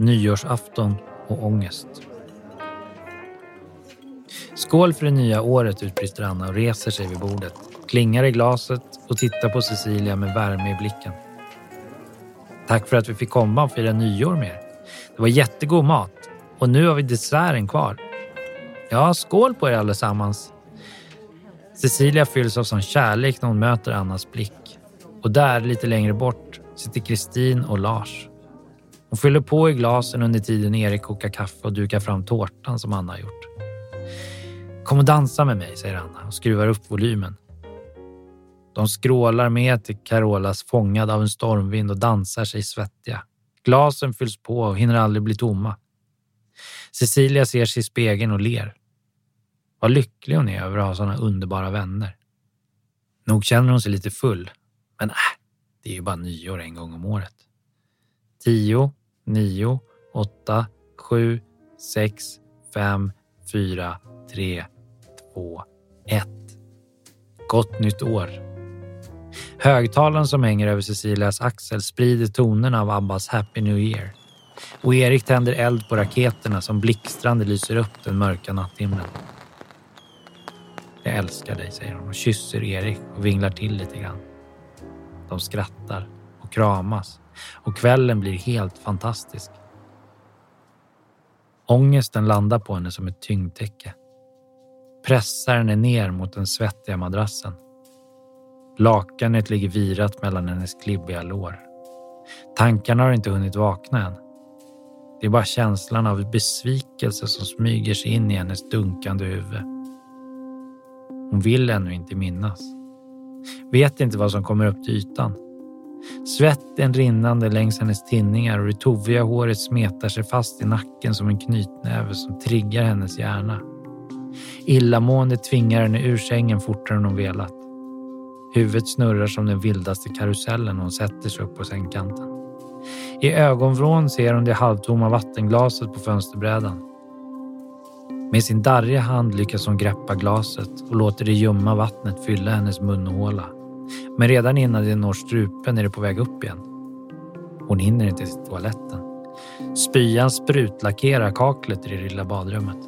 Nyårsafton och ångest. Skål för det nya året, utbrister Anna och reser sig vid bordet. Klingar i glaset och tittar på Cecilia med värme i blicken. Tack för att vi fick komma och fira nyår med er. Det var jättegod mat och nu har vi desserten kvar. Ja, skål på er allesammans. Cecilia fylls av sån kärlek när hon möter Annas blick. Och där, lite längre bort, sitter Kristin och Lars. Hon fyller på i glasen under tiden Erik kokar kaffe och dukar fram tårtan som Anna har gjort. Kom och dansa med mig, säger Anna och skruvar upp volymen. De skrålar med till Carolas Fångad av en stormvind och dansar sig svettiga. Glasen fylls på och hinner aldrig bli tomma. Cecilia ser sig i spegeln och ler. Vad lycklig hon är över att ha sådana underbara vänner. Nog känner hon sig lite full, men äh, det är ju bara nyår en gång om året. Tio, nio, åtta, sju, sex, fem, fyra, tre, två, ett. Gott nytt år. Högtalaren som hänger över Cecilias axel sprider tonerna av Abbas Happy New Year. Och Erik tänder eld på raketerna som blixtrande lyser upp den mörka natthimlen. Jag älskar dig, säger hon och kysser Erik och vinglar till lite grann. De skrattar och kramas och kvällen blir helt fantastisk. Ångesten landar på henne som ett tyngdtäcke. Pressar henne ner mot den svettiga madrassen. Lakanet ligger virat mellan hennes klibbiga lår. Tankarna har inte hunnit vakna än. Det är bara känslan av besvikelse som smyger sig in i hennes dunkande huvud. Hon vill ännu inte minnas. Vet inte vad som kommer upp till ytan. Svetten rinnande längs hennes tinningar och det toviga håret smetar sig fast i nacken som en knytnäve som triggar hennes hjärna. Illamående tvingar henne ur sängen fortare än hon velat. Huvudet snurrar som den vildaste karusellen och hon sätter sig upp på sängkanten. I ögonvrån ser hon det halvtomma vattenglaset på fönsterbrädan. Med sin darriga hand lyckas hon greppa glaset och låter det ljumma vattnet fylla hennes munhåla. Men redan innan det når strupen är det på väg upp igen. Hon hinner inte till toaletten. Spyan sprutlackerar kaklet i det lilla badrummet.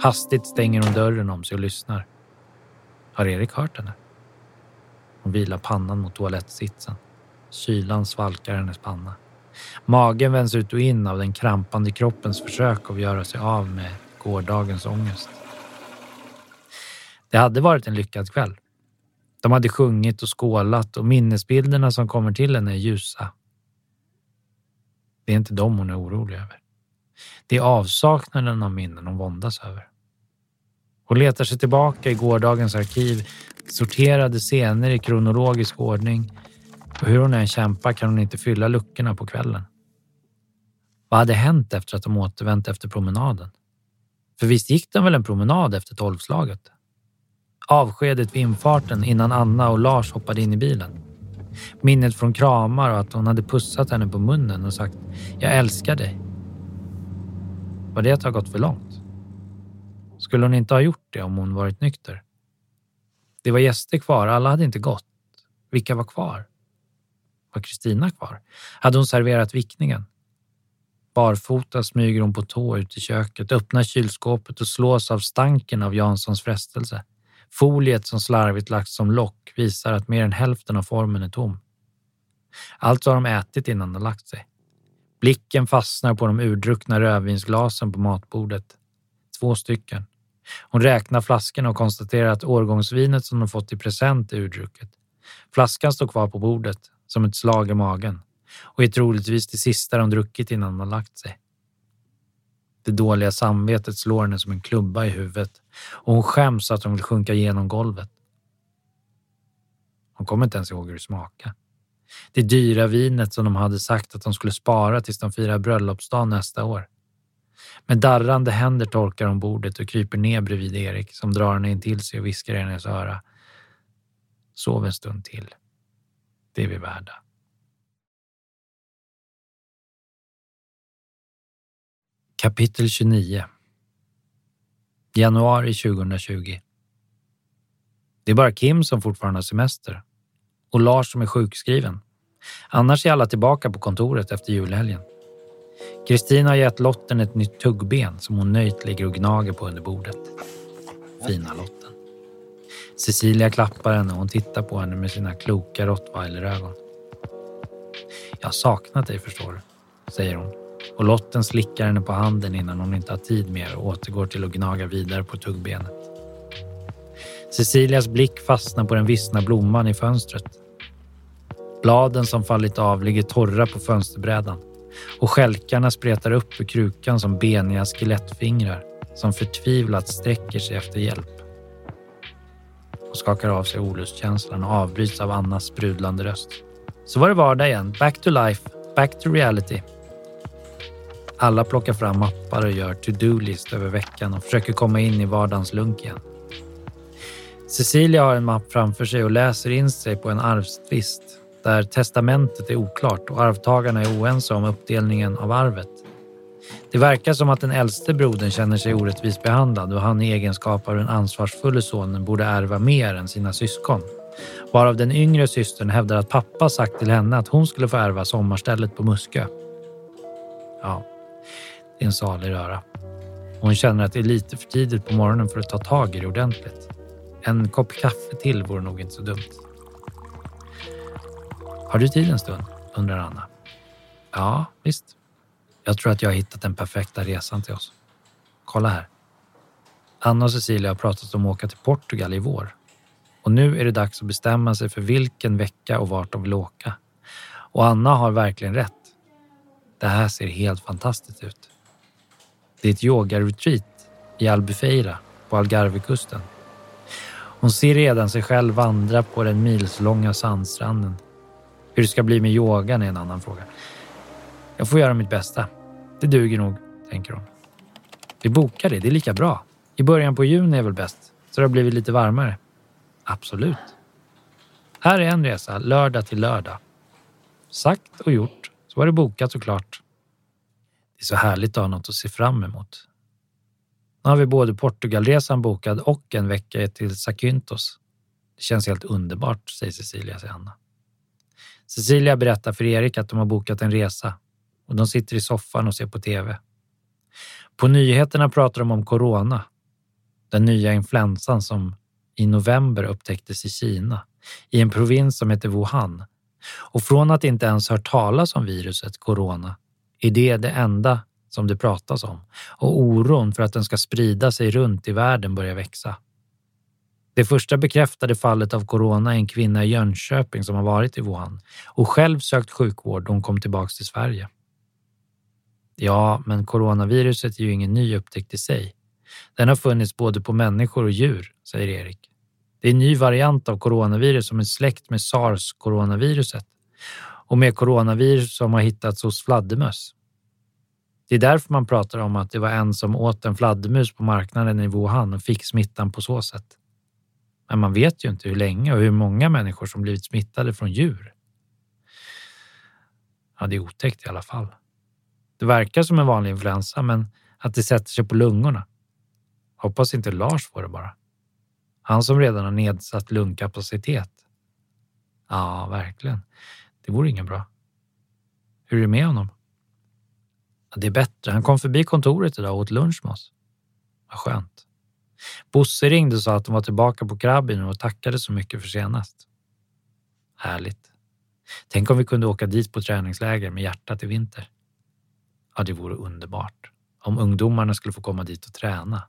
Hastigt stänger hon dörren om sig och lyssnar. Har Erik hört henne? Hon vilar pannan mot toalettsitsen. Kylan svalkar hennes panna. Magen vänds ut och in av den krampande kroppens försök att göra sig av med gårdagens ångest. Det hade varit en lyckad kväll. De hade sjungit och skålat och minnesbilderna som kommer till henne är ljusa. Det är inte dem hon är orolig över. Det är avsaknaden av minnen hon våndas över. Hon letar sig tillbaka i gårdagens arkiv, sorterade scener i kronologisk ordning och hur hon än kämpar kan hon inte fylla luckorna på kvällen. Vad hade hänt efter att de återvänt efter promenaden? För visst gick de väl en promenad efter tolvslaget? Avskedet vid infarten innan Anna och Lars hoppade in i bilen. Minnet från kramar och att hon hade pussat henne på munnen och sagt “Jag älskar dig”. Var det att ha gått för långt? Skulle hon inte ha gjort det om hon varit nykter? Det var gäster kvar, alla hade inte gått. Vilka var kvar? Var Kristina kvar? Hade hon serverat vickningen? Barfota smyger hon på tå ut i köket, öppnar kylskåpet och slås av stanken av Janssons frestelse. Foliet som slarvigt lagts som lock visar att mer än hälften av formen är tom. Alltså har de ätit innan de lagt sig. Blicken fastnar på de urdruckna rödvinsglasen på matbordet. Två stycken. Hon räknar flaskorna och konstaterar att årgångsvinet som de fått i present är urdrucket. Flaskan står kvar på bordet, som ett slag i magen och är troligtvis det sista de druckit innan de lagt sig. Det dåliga samvetet slår henne som en klubba i huvudet och hon skäms att hon vill sjunka genom golvet. Hon kommer inte ens ihåg hur det smakar. Det dyra vinet som de hade sagt att de skulle spara tills de firar bröllopsdag nästa år. Med darrande händer torkar hon bordet och kryper ner bredvid Erik som drar henne in till sig och viskar i hennes öra. Sov en stund till. Det är vi värda. Kapitel 29 Januari 2020 Det är bara Kim som fortfarande har semester och Lars som är sjukskriven. Annars är alla tillbaka på kontoret efter julhelgen. Kristina har gett Lotten ett nytt tuggben som hon nöjt ligger och gnager på under bordet. Fina Lotten. Cecilia klappar henne och hon tittar på henne med sina kloka rottweilerögon. Jag har saknat dig förstår du, säger hon och Lotten slickar henne på handen innan hon inte har tid mer och återgår till att gnaga vidare på tuggbenet. Cecilias blick fastnar på den vissna blomman i fönstret. Bladen som fallit av ligger torra på fönsterbrädan och skälkarna spretar upp ur krukan som beniga skelettfingrar som förtvivlat sträcker sig efter hjälp. Hon skakar av sig olustkänslan och avbryts av Annas sprudlande röst. Så var det vardag igen. Back to life. Back to reality. Alla plockar fram mappar och gör to-do-list över veckan och försöker komma in i vardagens lunk igen. Cecilia har en mapp framför sig och läser in sig på en arvstvist där testamentet är oklart och arvtagarna är oense om uppdelningen av arvet. Det verkar som att den äldste brodern känner sig orättvist behandlad och han i egenskap av den ansvarsfulle sonen borde ärva mer än sina syskon. Varav den yngre systern hävdar att pappa sagt till henne att hon skulle få ärva sommarstället på Muskö. Ja, det är en salig röra. Hon känner att det är lite för tidigt på morgonen för att ta tag i det ordentligt. En kopp kaffe till vore nog inte så dumt. Har du tid en stund? undrar Anna. Ja, visst. Jag tror att jag har hittat den perfekta resan till oss. Kolla här. Anna och Cecilia har pratat om att åka till Portugal i vår. Och nu är det dags att bestämma sig för vilken vecka och vart de vill åka. Och Anna har verkligen rätt. Det här ser helt fantastiskt ut. Det är ett yogaretreat i Albufeira på Algarvekusten. Hon ser redan sig själv vandra på den milslånga sandstranden. Hur det ska bli med yogan är en annan fråga. Jag får göra mitt bästa. Det duger nog, tänker hon. Vi bokar det, det är lika bra. I början på juni är väl bäst, så det har blivit lite varmare. Absolut. Här är en resa, lördag till lördag. Sagt och gjort, så var det bokat såklart. Det är så härligt att ha något att se fram emot. Nu har vi både Portugalresan bokad och en vecka till Zakynthos. Det känns helt underbart, säger Cecilia till Anna. Cecilia berättar för Erik att de har bokat en resa och de sitter i soffan och ser på TV. På nyheterna pratar de om corona, den nya influensan som i november upptäcktes i Kina, i en provins som heter Wuhan. Och från att inte ens hört talas om viruset corona är det det enda som det pratas om och oron för att den ska sprida sig runt i världen börjar växa. Det första bekräftade fallet av corona är en kvinna i Jönköping som har varit i Wuhan och själv sökt sjukvård då hon kom tillbaka till Sverige. Ja, men coronaviruset är ju ingen ny upptäckt i sig. Den har funnits både på människor och djur, säger Erik. Det är en ny variant av coronavirus som är släkt med sars-coronaviruset och med coronavirus som har hittats hos fladdermöss. Det är därför man pratar om att det var en som åt en fladdermus på marknaden i Wuhan och fick smittan på så sätt. Men man vet ju inte hur länge och hur många människor som blivit smittade från djur. Ja, det är otäckt i alla fall. Det verkar som en vanlig influensa, men att det sätter sig på lungorna. Hoppas inte Lars får det bara. Han som redan har nedsatt lungkapacitet. Ja, verkligen. Det vore inget bra. Hur är det med honom? Ja, det är bättre. Han kom förbi kontoret idag och åt lunch med oss. Vad skönt. Bosse ringde och sa att de var tillbaka på Krabbin och tackade så mycket för senast. Härligt. Tänk om vi kunde åka dit på träningsläger med hjärtat i vinter. Ja, det vore underbart. Om ungdomarna skulle få komma dit och träna.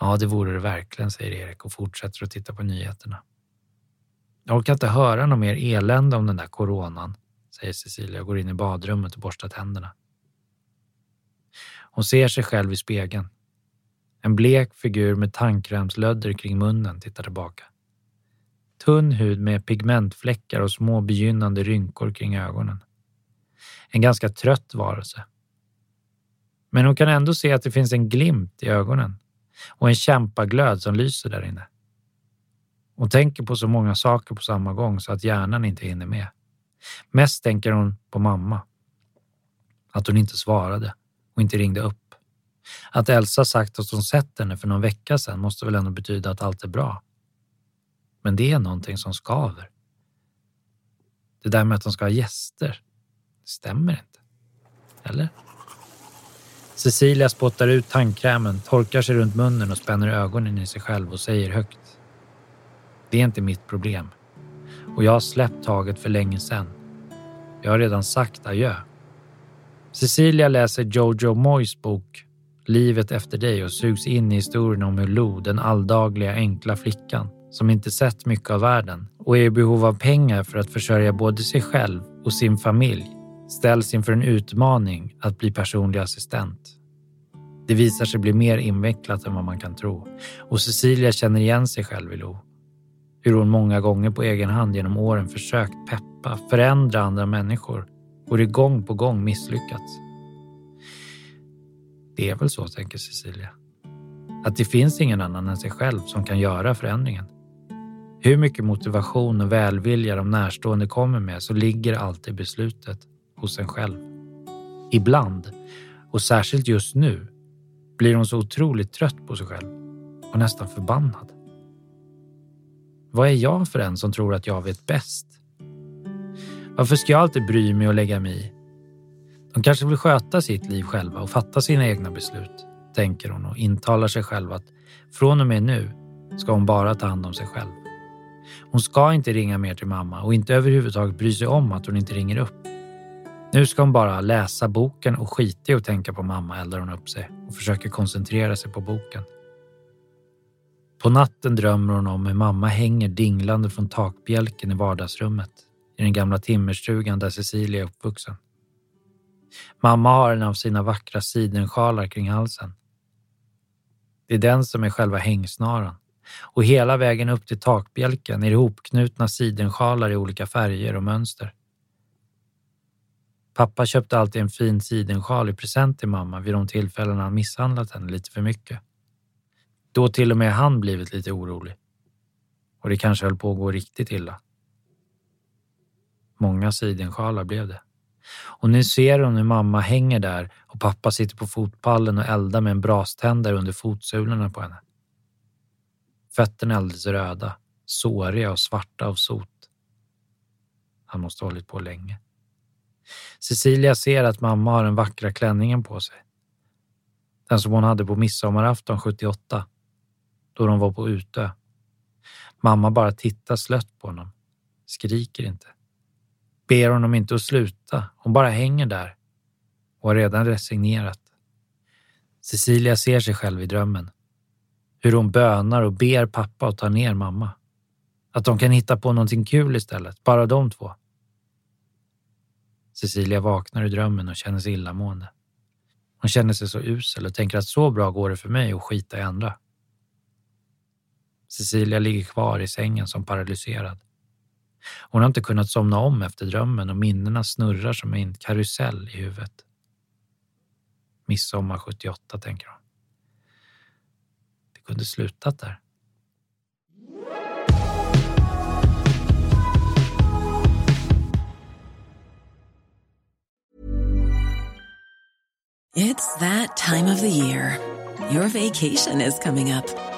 Ja, det vore det verkligen, säger Erik och fortsätter att titta på nyheterna. Jag orkar inte höra något mer elände om den där coronan, säger Cecilia och går in i badrummet och borstar tänderna. Hon ser sig själv i spegeln. En blek figur med tandkrämslödder kring munnen tittar tillbaka. Tunn hud med pigmentfläckar och små begynnande rynkor kring ögonen. En ganska trött varelse. Men hon kan ändå se att det finns en glimt i ögonen och en kämpaglöd som lyser där inne. Hon tänker på så många saker på samma gång så att hjärnan inte hinner med. Mest tänker hon på mamma. Att hon inte svarade och inte ringde upp. Att Elsa sagt att hon sett henne för någon vecka sedan måste väl ändå betyda att allt är bra. Men det är någonting som skaver. Det där med att de ska ha gäster, det stämmer inte. Eller? Cecilia spottar ut tandkrämen, torkar sig runt munnen och spänner ögonen i sig själv och säger högt. Det är inte mitt problem. Och jag har släppt taget för länge sedan. Jag har redan sagt adjö. Cecilia läser Jojo Moys bok Livet efter dig och sugs in i historien om hur Lou, den alldagliga enkla flickan, som inte sett mycket av världen och är i behov av pengar för att försörja både sig själv och sin familj, ställs inför en utmaning att bli personlig assistent. Det visar sig bli mer invecklat än vad man kan tro och Cecilia känner igen sig själv i Lo. Hur hon många gånger på egen hand genom åren försökt peppa, förändra andra människor och det gång på gång misslyckats. Det är väl så, tänker Cecilia. Att det finns ingen annan än sig själv som kan göra förändringen. Hur mycket motivation och välvilja de närstående kommer med så ligger alltid beslutet hos en själv. Ibland, och särskilt just nu, blir hon så otroligt trött på sig själv och nästan förbannad. Vad är jag för en som tror att jag vet bäst? Varför ska jag alltid bry mig och lägga mig i? De kanske vill sköta sitt liv själva och fatta sina egna beslut, tänker hon och intalar sig själv att från och med nu ska hon bara ta hand om sig själv. Hon ska inte ringa mer till mamma och inte överhuvudtaget bry sig om att hon inte ringer upp. Nu ska hon bara läsa boken och skita i att tänka på mamma eldar hon upp sig och försöker koncentrera sig på boken. På natten drömmer hon om hur mamma hänger dinglande från takbjälken i vardagsrummet i den gamla timmerstugan där Cecilia är uppvuxen. Mamma har en av sina vackra sidensjalar kring halsen. Det är den som är själva hängsnaran och hela vägen upp till takbjälken är det hopknutna sidensjalar i olika färger och mönster. Pappa köpte alltid en fin sidensjal i present till mamma vid de tillfällen han misshandlat henne lite för mycket. Då till och med han blivit lite orolig. Och det kanske höll på att gå riktigt illa. Många sidensjalar blev det. Och nu ser hon hur mamma hänger där och pappa sitter på fotpallen och eldar med en braständare under fotsulorna på henne. Fötterna är alldeles röda, såriga och svarta av sot. Han måste ha hållit på länge. Cecilia ser att mamma har den vackra klänningen på sig. Den som hon hade på midsommarafton 78, då de var på Utö. Mamma bara tittar slött på honom, skriker inte. Ber honom inte att sluta, hon bara hänger där och har redan resignerat. Cecilia ser sig själv i drömmen. Hur hon bönar och ber pappa att ta ner mamma. Att de kan hitta på någonting kul istället, bara de två. Cecilia vaknar ur drömmen och känner sig illamående. Hon känner sig så usel och tänker att så bra går det för mig att skita i andra. Cecilia ligger kvar i sängen som paralyserad. Hon har inte kunnat somna om efter drömmen och minnena snurrar som en karusell i huvudet. Midsommar 78, tänker hon. Det kunde slutat där. It's that time of the year. Your vacation is coming up.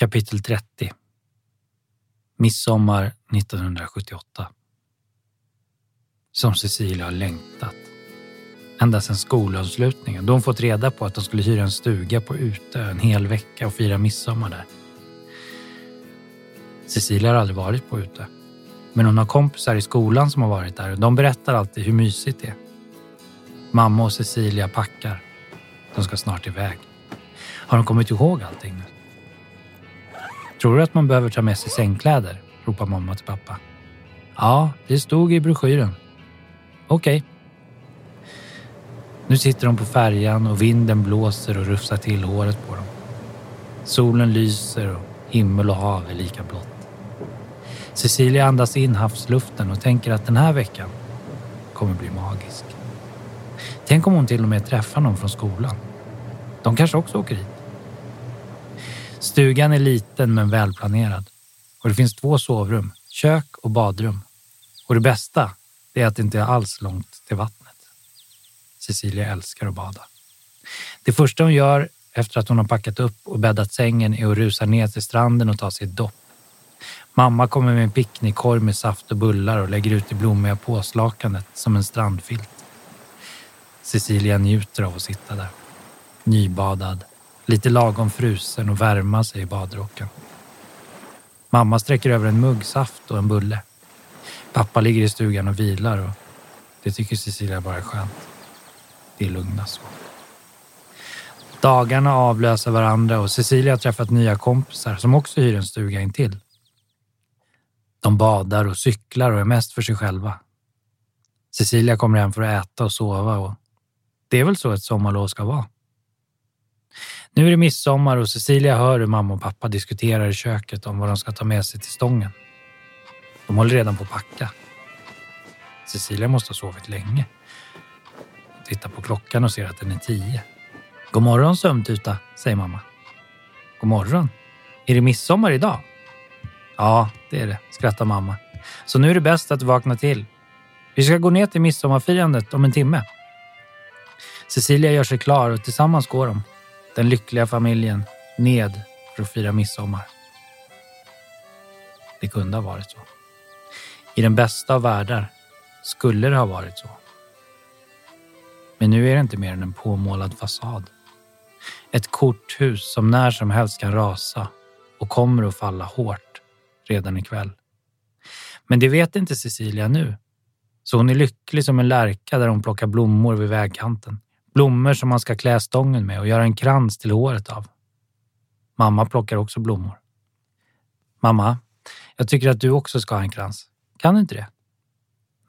Kapitel 30 Midsommar 1978 Som Cecilia har längtat. Ända sedan skolavslutningen då hon fått reda på att de skulle hyra en stuga på Utö en hel vecka och fira midsommar där. Cecilia har aldrig varit på Utö. Men hon har kompisar i skolan som har varit där och de berättar alltid hur mysigt det är. Mamma och Cecilia packar. De ska snart iväg. Har de kommit ihåg allting nu? Tror du att man behöver ta med sig sängkläder? ropar mamma till pappa. Ja, det stod i broschyren. Okej. Okay. Nu sitter de på färjan och vinden blåser och rufsar till håret på dem. Solen lyser och himmel och hav är lika blått. Cecilia andas in havsluften och tänker att den här veckan kommer bli magisk. Tänk om hon till och med träffar någon från skolan. De kanske också åker hit. Stugan är liten men välplanerad. Och det finns två sovrum, kök och badrum. Och det bästa är att det inte är alls långt till vattnet. Cecilia älskar att bada. Det första hon gör efter att hon har packat upp och bäddat sängen är att rusa ner till stranden och ta sig ett dopp. Mamma kommer med en picknickkorg med saft och bullar och lägger ut det blommiga påslakanet som en strandfilt. Cecilia njuter av att sitta där. Nybadad, lite lagom frusen och värma sig i badrocken. Mamma sträcker över en mugg saft och en bulle. Pappa ligger i stugan och vilar och det tycker Cecilia bara är skönt. Det är lugna så. Dagarna avlöser varandra och Cecilia har träffat nya kompisar som också hyr en stuga intill. De badar och cyklar och är mest för sig själva. Cecilia kommer hem för att äta och sova och det är väl så ett sommarlov ska vara. Nu är det midsommar och Cecilia hör hur mamma och pappa diskuterar i köket om vad de ska ta med sig till stången. De håller redan på att packa. Cecilia måste ha sovit länge. Tittar på klockan och ser att den är tio. God morgon sömntuta, säger mamma. God morgon. Är det midsommar idag? Ja, det är det, skrattar mamma. Så nu är det bäst att du vaknar till. Vi ska gå ner till midsommarfirandet om en timme. Cecilia gör sig klar och tillsammans går de, den lyckliga familjen, ned för att fira midsommar. Det kunde ha varit så. I den bästa av världar skulle det ha varit så. Men nu är det inte mer än en påmålad fasad. Ett korthus som när som helst kan rasa och kommer att falla hårt redan ikväll. Men det vet inte Cecilia nu. Så hon är lycklig som en lärka där hon plockar blommor vid vägkanten. Blommor som man ska klä stången med och göra en krans till håret av. Mamma plockar också blommor. Mamma, jag tycker att du också ska ha en krans. Kan du inte det?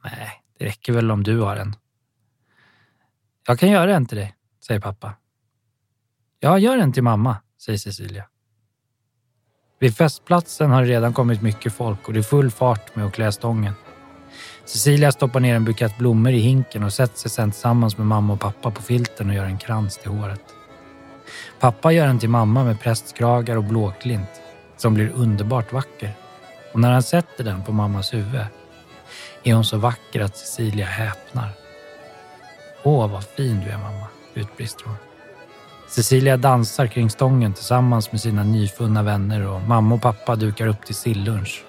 Nej, det räcker väl om du har en. Jag kan göra en till dig, säger pappa. Ja, gör en till mamma, säger Cecilia. Vid festplatsen har det redan kommit mycket folk och det är full fart med att klä stången. Cecilia stoppar ner en bukett blommor i hinken och sätter sig sedan tillsammans med mamma och pappa på filten och gör en krans till håret. Pappa gör en till mamma med prästkragar och blåklint som blir underbart vacker. Och när han sätter den på mammas huvud är hon så vacker att Cecilia häpnar. Åh, vad fin du är mamma, utbrister hon. Cecilia dansar kring stången tillsammans med sina nyfunna vänner och mamma och pappa dukar upp till sillunch.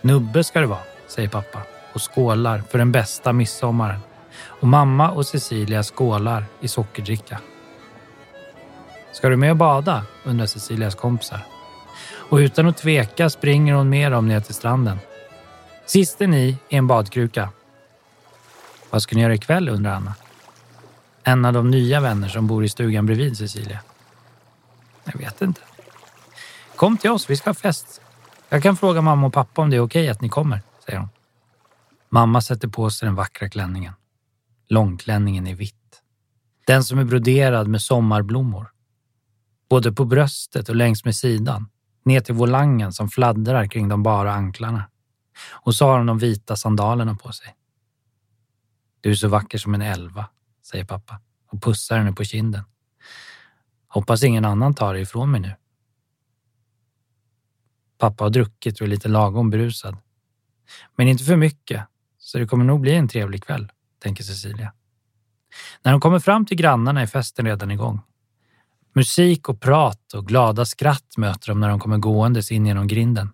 Nubbe ska det vara, säger pappa och skålar för den bästa midsommaren. Och mamma och Cecilia skålar i sockerdricka. Ska du med och bada? undrar Cecilias kompisar. och utan att tveka springer hon med dem ner till stranden. Sisten i är en badkruka. Vad ska ni göra ikväll undrar Anna. En av de nya vänner som bor i stugan bredvid Cecilia. Jag vet inte. Kom till oss, vi ska ha fest. Jag kan fråga mamma och pappa om det är okej att ni kommer, säger hon. Mamma sätter på sig den vackra klänningen. Långklänningen i vitt. Den som är broderad med sommarblommor. Både på bröstet och längs med sidan. Ner till volangen som fladdrar kring de bara anklarna. Och så har hon de vita sandalerna på sig. Du är så vacker som en elva, säger pappa och pussar henne på kinden. Hoppas ingen annan tar dig ifrån mig nu. Pappa har druckit och är lite lagom brusad. Men inte för mycket, så det kommer nog bli en trevlig kväll, tänker Cecilia. När de kommer fram till grannarna är festen redan igång. Musik och prat och glada skratt möter dem när de kommer gåendes in genom grinden.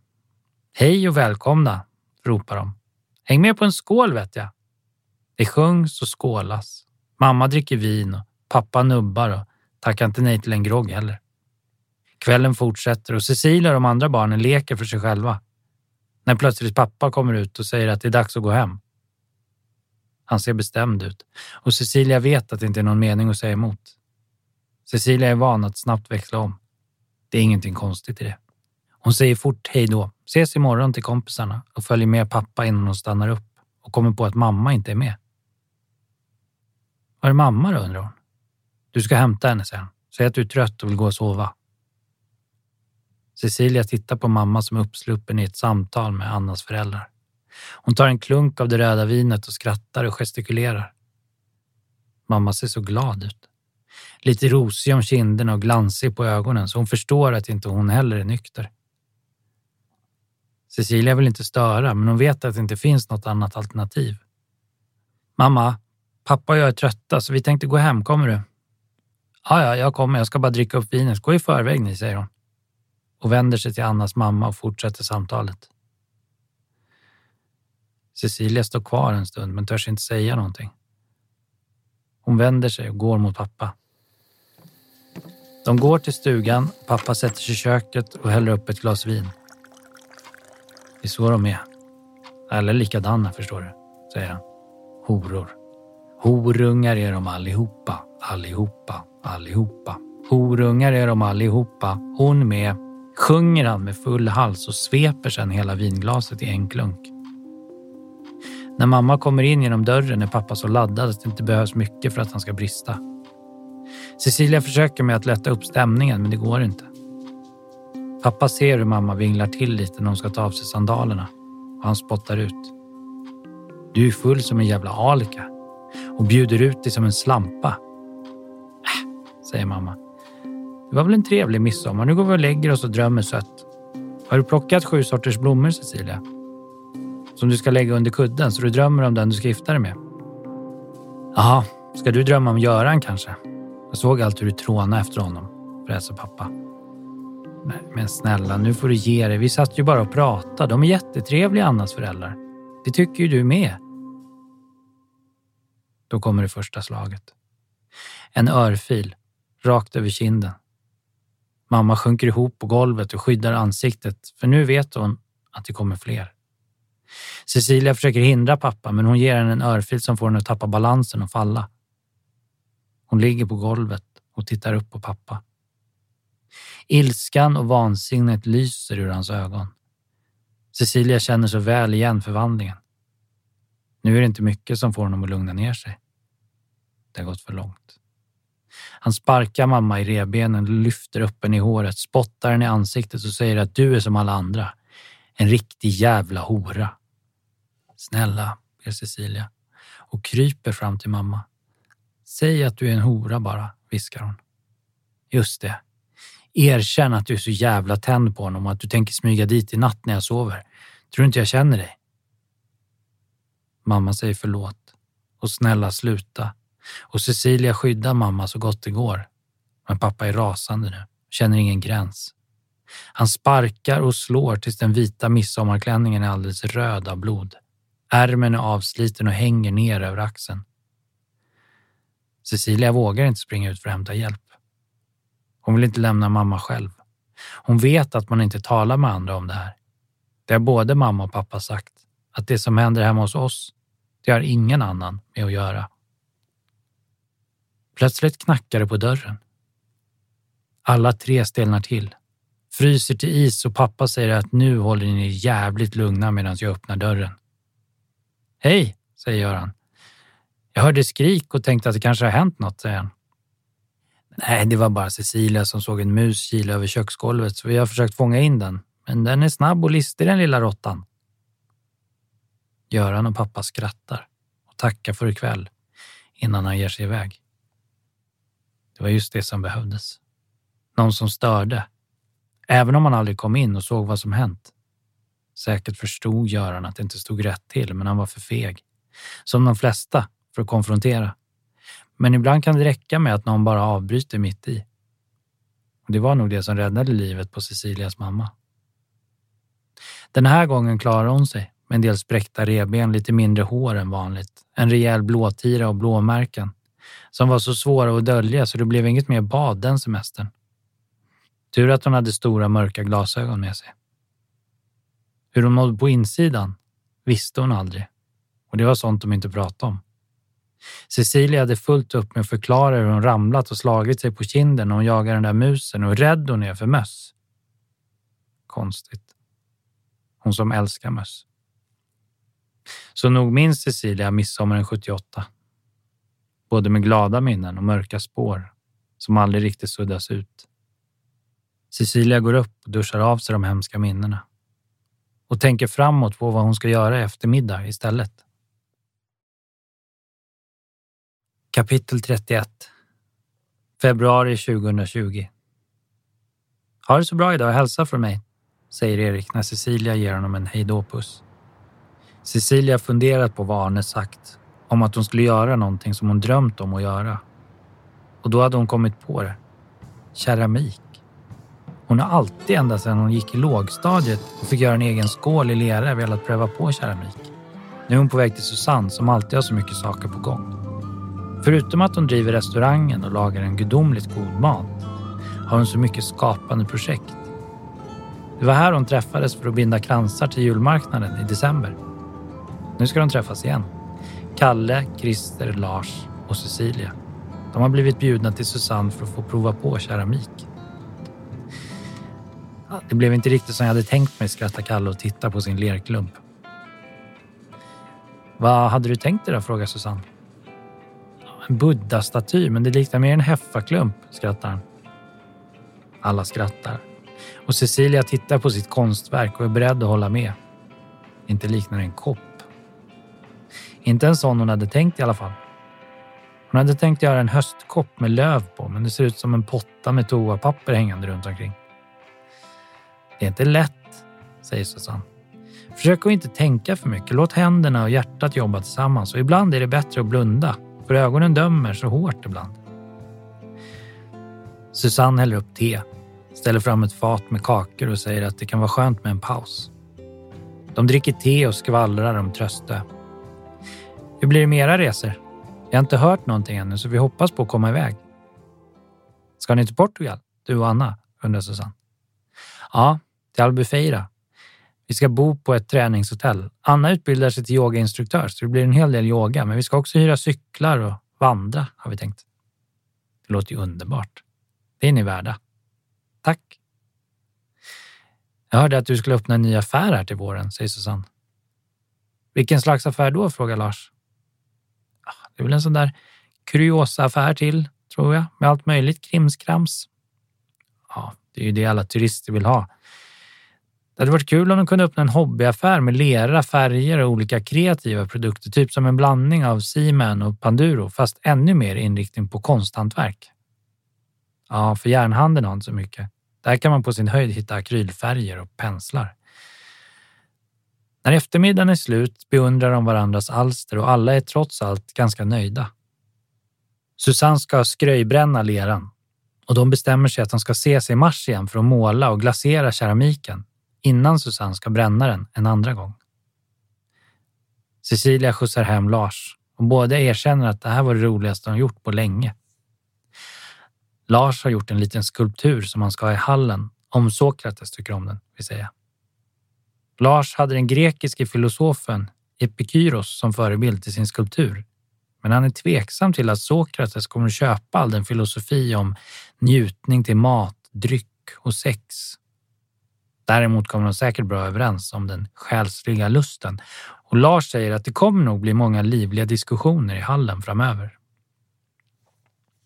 Hej och välkomna, ropar de. Häng med på en skål vet jag. Det sjungs och skålas. Mamma dricker vin och pappa nubbar och tackar inte nej till en grogg heller. Kvällen fortsätter och Cecilia och de andra barnen leker för sig själva. När plötsligt pappa kommer ut och säger att det är dags att gå hem. Han ser bestämd ut och Cecilia vet att det inte är någon mening att säga emot. Cecilia är van att snabbt växla om. Det är ingenting konstigt i det. Hon säger fort hej då, ses imorgon till kompisarna och följer med pappa innan hon stannar upp och kommer på att mamma inte är med. Var är mamma då, undrar hon. Du ska hämta henne, säger. Säg att du är trött och vill gå och sova. Cecilia tittar på mamma som är uppsluppen i ett samtal med Annas föräldrar. Hon tar en klunk av det röda vinet och skrattar och gestikulerar. Mamma ser så glad ut. Lite rosig om kinderna och glansig på ögonen så hon förstår att inte hon heller är nykter. Cecilia vill inte störa, men hon vet att det inte finns något annat alternativ. Mamma, pappa och jag är trötta så vi tänkte gå hem. Kommer du? Ja, ja, jag kommer. Jag ska bara dricka upp vinet. Gå i förväg ni, säger hon. Och vänder sig till Annas mamma och fortsätter samtalet. Cecilia står kvar en stund men törs inte säga någonting. Hon vänder sig och går mot pappa. De går till stugan. Pappa sätter sig i köket och häller upp ett glas vin. Det är så de är. Alla är likadana förstår du, säger han. Horor. Horungar är de allihopa, allihopa, allihopa. Horungar är de allihopa, hon med, sjunger han med full hals och sveper sedan hela vinglaset i en klunk. När mamma kommer in genom dörren är pappa så laddad att det inte behövs mycket för att han ska brista. Cecilia försöker med att lätta upp stämningen, men det går inte. Pappa ser hur mamma vinglar till lite när hon ska ta av sig sandalerna och han spottar ut. Du är full som en jävla alika och bjuder ut dig som en slampa. Äh, säger mamma. Det var väl en trevlig midsommar. Nu går vi och lägger oss och drömmer sött. Har du plockat sju sorters blommor, Cecilia? Som du ska lägga under kudden så du drömmer om den du ska gifta dig med? Jaha, ska du drömma om Göran kanske? Jag såg allt hur du trånade efter honom, fräser pappa. Men, men snälla, nu får du ge dig. Vi satt ju bara och pratade. De är jättetrevliga, Annas föräldrar. Det tycker ju du med. Då kommer det första slaget. En örfil, rakt över kinden. Mamma sjunker ihop på golvet och skyddar ansiktet, för nu vet hon att det kommer fler. Cecilia försöker hindra pappa, men hon ger henne en örfil som får henne att tappa balansen och falla. Hon ligger på golvet och tittar upp på pappa. Ilskan och vansinnet lyser ur hans ögon. Cecilia känner så väl igen förvandlingen. Nu är det inte mycket som får honom att lugna ner sig. Det har gått för långt. Han sparkar mamma i revbenen lyfter upp henne i håret, spottar henne i ansiktet och säger att du är som alla andra. En riktig jävla hora. Snälla, ber Cecilia och kryper fram till mamma. Säg att du är en hora bara, viskar hon. Just det. Erkänn att du är så jävla tänd på honom och att du tänker smyga dit i natt när jag sover. Tror du inte jag känner dig? Mamma säger förlåt och snälla sluta. Och Cecilia skyddar mamma så gott det går. Men pappa är rasande nu, känner ingen gräns. Han sparkar och slår tills den vita midsommarklänningen är alldeles röd av blod. Ärmen är avsliten och hänger ner över axeln. Cecilia vågar inte springa ut för att hämta hjälp. Hon vill inte lämna mamma själv. Hon vet att man inte talar med andra om det här. Det har både mamma och pappa sagt, att det som händer hemma hos oss, det har ingen annan med att göra. Plötsligt knackar det på dörren. Alla tre stelnar till, fryser till is och pappa säger att nu håller ni jävligt lugna medan jag öppnar dörren. Hej, säger Göran. Jag hörde skrik och tänkte att det kanske har hänt något, säger han. Nej, det var bara Cecilia som såg en mus kila över köksgolvet så vi har försökt fånga in den. Men den är snabb och listig den lilla råttan. Göran och pappa skrattar och tackar för ikväll innan han ger sig iväg. Det var just det som behövdes. Någon som störde. Även om han aldrig kom in och såg vad som hänt. Säkert förstod Göran att det inte stod rätt till, men han var för feg. Som de flesta, för att konfrontera. Men ibland kan det räcka med att någon bara avbryter mitt i. Och det var nog det som räddade livet på Cecilias mamma. Den här gången klarade hon sig med en del spräckta reben, lite mindre hår än vanligt, en rejäl blåtira och blåmärken som var så svåra att dölja så det blev inget mer bad den semestern. Tur att hon hade stora mörka glasögon med sig. Hur hon mådde på insidan visste hon aldrig och det var sånt de inte pratade om. Cecilia hade fullt upp med att förklara hur hon ramlat och slagit sig på kinden när hon jagade den där musen och hur rädd hon är för möss. Konstigt. Hon som älskar möss. Så nog minns Cecilia midsommaren 78. Både med glada minnen och mörka spår som aldrig riktigt suddas ut. Cecilia går upp och duschar av sig de hemska minnena och tänker framåt på vad hon ska göra i eftermiddag istället. Kapitel 31 Februari 2020 Ha det så bra idag och hälsa från mig, säger Erik när Cecilia ger honom en hejdåpuss. Cecilia funderat på vad Arne sagt om att hon skulle göra någonting som hon drömt om att göra. Och då hade hon kommit på det. Keramik. Hon har alltid, ända sedan hon gick i lågstadiet och fick göra en egen skål i lera, velat pröva på keramik. Nu är hon på väg till Susanne som alltid har så mycket saker på gång. Förutom att hon driver restaurangen och lagar en gudomligt god mat har hon så mycket skapande projekt. Det var här hon träffades för att binda kransar till julmarknaden i december. Nu ska de träffas igen. Kalle, Christer, Lars och Cecilia. De har blivit bjudna till Susanne för att få prova på keramik. Det blev inte riktigt som jag hade tänkt mig, skrattar Kalle och tittar på sin lerklump. Vad hade du tänkt dig då? frågar Susanne. En buddha-staty, men det liknar mer en heffaklump, skrattar han. Alla skrattar. Och Cecilia tittar på sitt konstverk och är beredd att hålla med. Inte liknar en kopp. Inte en sån hon hade tänkt i alla fall. Hon hade tänkt göra en höstkopp med löv på, men det ser ut som en potta med toapapper hängande runt omkring. Det är inte lätt, säger Susanne. Försök att inte tänka för mycket. Låt händerna och hjärtat jobba tillsammans och ibland är det bättre att blunda, för ögonen dömer så hårt ibland. Susanne häller upp te, ställer fram ett fat med kakor och säger att det kan vara skönt med en paus. De dricker te och skvallrar om Tröstö. Hur blir det med era resor? Jag har inte hört någonting ännu så vi hoppas på att komma iväg. Ska ni till Portugal, du och Anna? undrar Susanne. Ja, till Albufeira. Vi ska bo på ett träningshotell. Anna utbildar sig till yogainstruktör så det blir en hel del yoga, men vi ska också hyra cyklar och vandra har vi tänkt. Det låter ju underbart. Det är ni värda. Tack. Jag hörde att du skulle öppna en ny affär här till våren, säger Susanne. Vilken slags affär då? frågar Lars. Ah, det är väl en sån där kuriosa-affär till, tror jag, med allt möjligt krimskrams. Ja, det är ju det alla turister vill ha. Det hade varit kul om de kunde öppna en hobbyaffär med lera, färger och olika kreativa produkter, typ som en blandning av Seaman och Panduro, fast ännu mer inriktning på konsthantverk. Ja, för järnhandeln har inte så mycket. Där kan man på sin höjd hitta akrylfärger och penslar. När eftermiddagen är slut beundrar de varandras alster och alla är trots allt ganska nöjda. Susanne ska skröjbränna leran och de bestämmer sig att de ska ses i mars igen för att måla och glasera keramiken innan Susanne ska bränna den en andra gång. Cecilia skjutsar hem Lars och båda erkänner att det här var det roligaste de gjort på länge. Lars har gjort en liten skulptur som han ska ha i hallen Om Sokrates tycker om den, vill säga. Lars hade den grekiske filosofen Epikyros som förebild till sin skulptur. Men han är tveksam till att Sokrates kommer att köpa all den filosofi om njutning till mat, dryck och sex. Däremot kommer de säkert bra överens om den själsliga lusten och Lars säger att det kommer nog bli många livliga diskussioner i hallen framöver.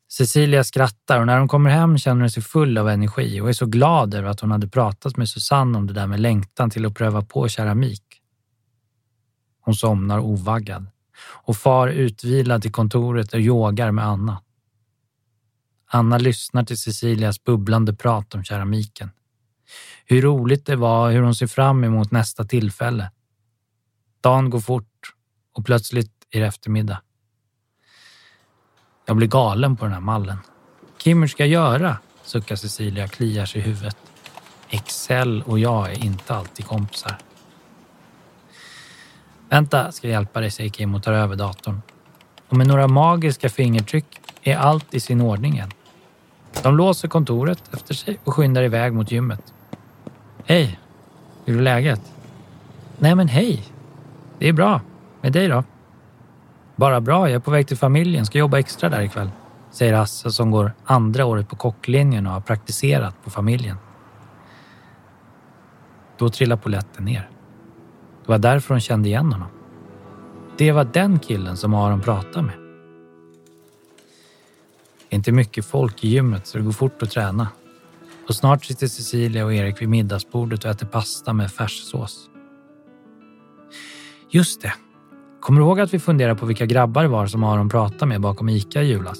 Cecilia skrattar och när hon kommer hem känner hon sig full av energi och är så glad över att hon hade pratat med Susanne om det där med längtan till att pröva på keramik. Hon somnar ovaggad och far utvilad till kontoret och yogar med Anna. Anna lyssnar till Cecilias bubblande prat om keramiken. Hur roligt det var, hur hon ser fram emot nästa tillfälle. Dagen går fort och plötsligt är det eftermiddag. Jag blir galen på den här mallen. Kim, hur ska jag göra? suckar Cecilia och kliar sig i huvudet. Excel och jag är inte alltid kompisar. Vänta, ska jag hjälpa dig, säger Kim och tar över datorn. Och med några magiska fingertryck är allt i sin ordning igen. De låser kontoret efter sig och skyndar iväg mot gymmet. Hej, hur är läget? Nej men hej, det är bra. Med dig då? Bara bra, jag är på väg till familjen, ska jobba extra där ikväll, säger Hasse som går andra året på kocklinjen och har praktiserat på familjen. Då trillar poletten ner. Det var därför hon kände igen honom. Det var den killen som Aron pratade med. Det är inte mycket folk i gymmet så det går fort att träna. Och snart sitter Cecilia och Erik vid middagsbordet och äter pasta med färssås. Just det. Kommer du ihåg att vi funderade på vilka grabbar det var som Aron pratade med bakom Ica i julas?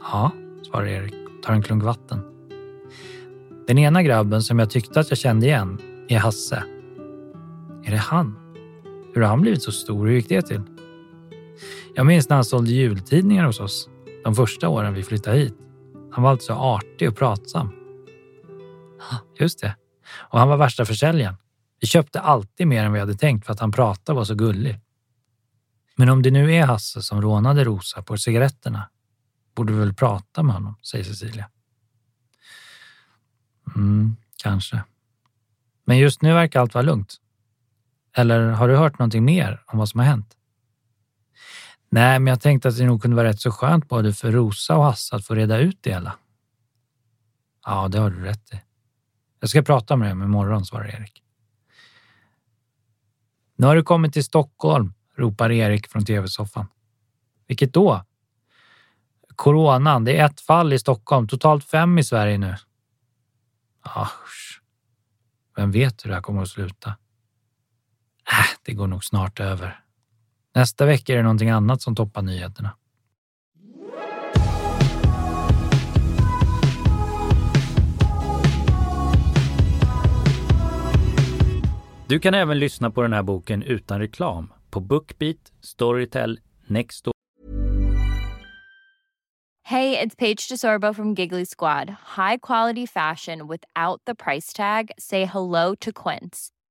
Ja, svarar Erik och tar en klunk vatten. Den ena grabben som jag tyckte att jag kände igen är Hasse. Är det han? Hur har han blivit så stor? Hur gick det till? Jag minns när han sålde jultidningar hos oss de första åren vi flyttade hit. Han var alltid så artig och pratsam. Just det. Och han var värsta försäljaren. Vi köpte alltid mer än vi hade tänkt för att han pratade och var så gullig. Men om det nu är Hasse som rånade Rosa på cigaretterna borde vi väl prata med honom, säger Cecilia. Mm, kanske. Men just nu verkar allt vara lugnt. Eller har du hört någonting mer om vad som har hänt? Nej, men jag tänkte att det nog kunde vara rätt så skönt både för Rosa och Hasse att få reda ut det hela. Ja, det har du rätt i. Jag ska prata med dem imorgon, svarar Erik. Nu har du kommit till Stockholm, ropar Erik från tv-soffan. Vilket då? Coronan. Det är ett fall i Stockholm, totalt fem i Sverige nu. Usch. Vem vet hur det här kommer att sluta? Det går nog snart över. Nästa vecka är det någonting annat som toppar nyheterna. Du kan även lyssna på den här boken utan reklam på Bookbeat, Storytel, Nextdoor. det är Paige DeSorbo från Giggly Squad. High quality fashion without the price tag. Say hello to Quince.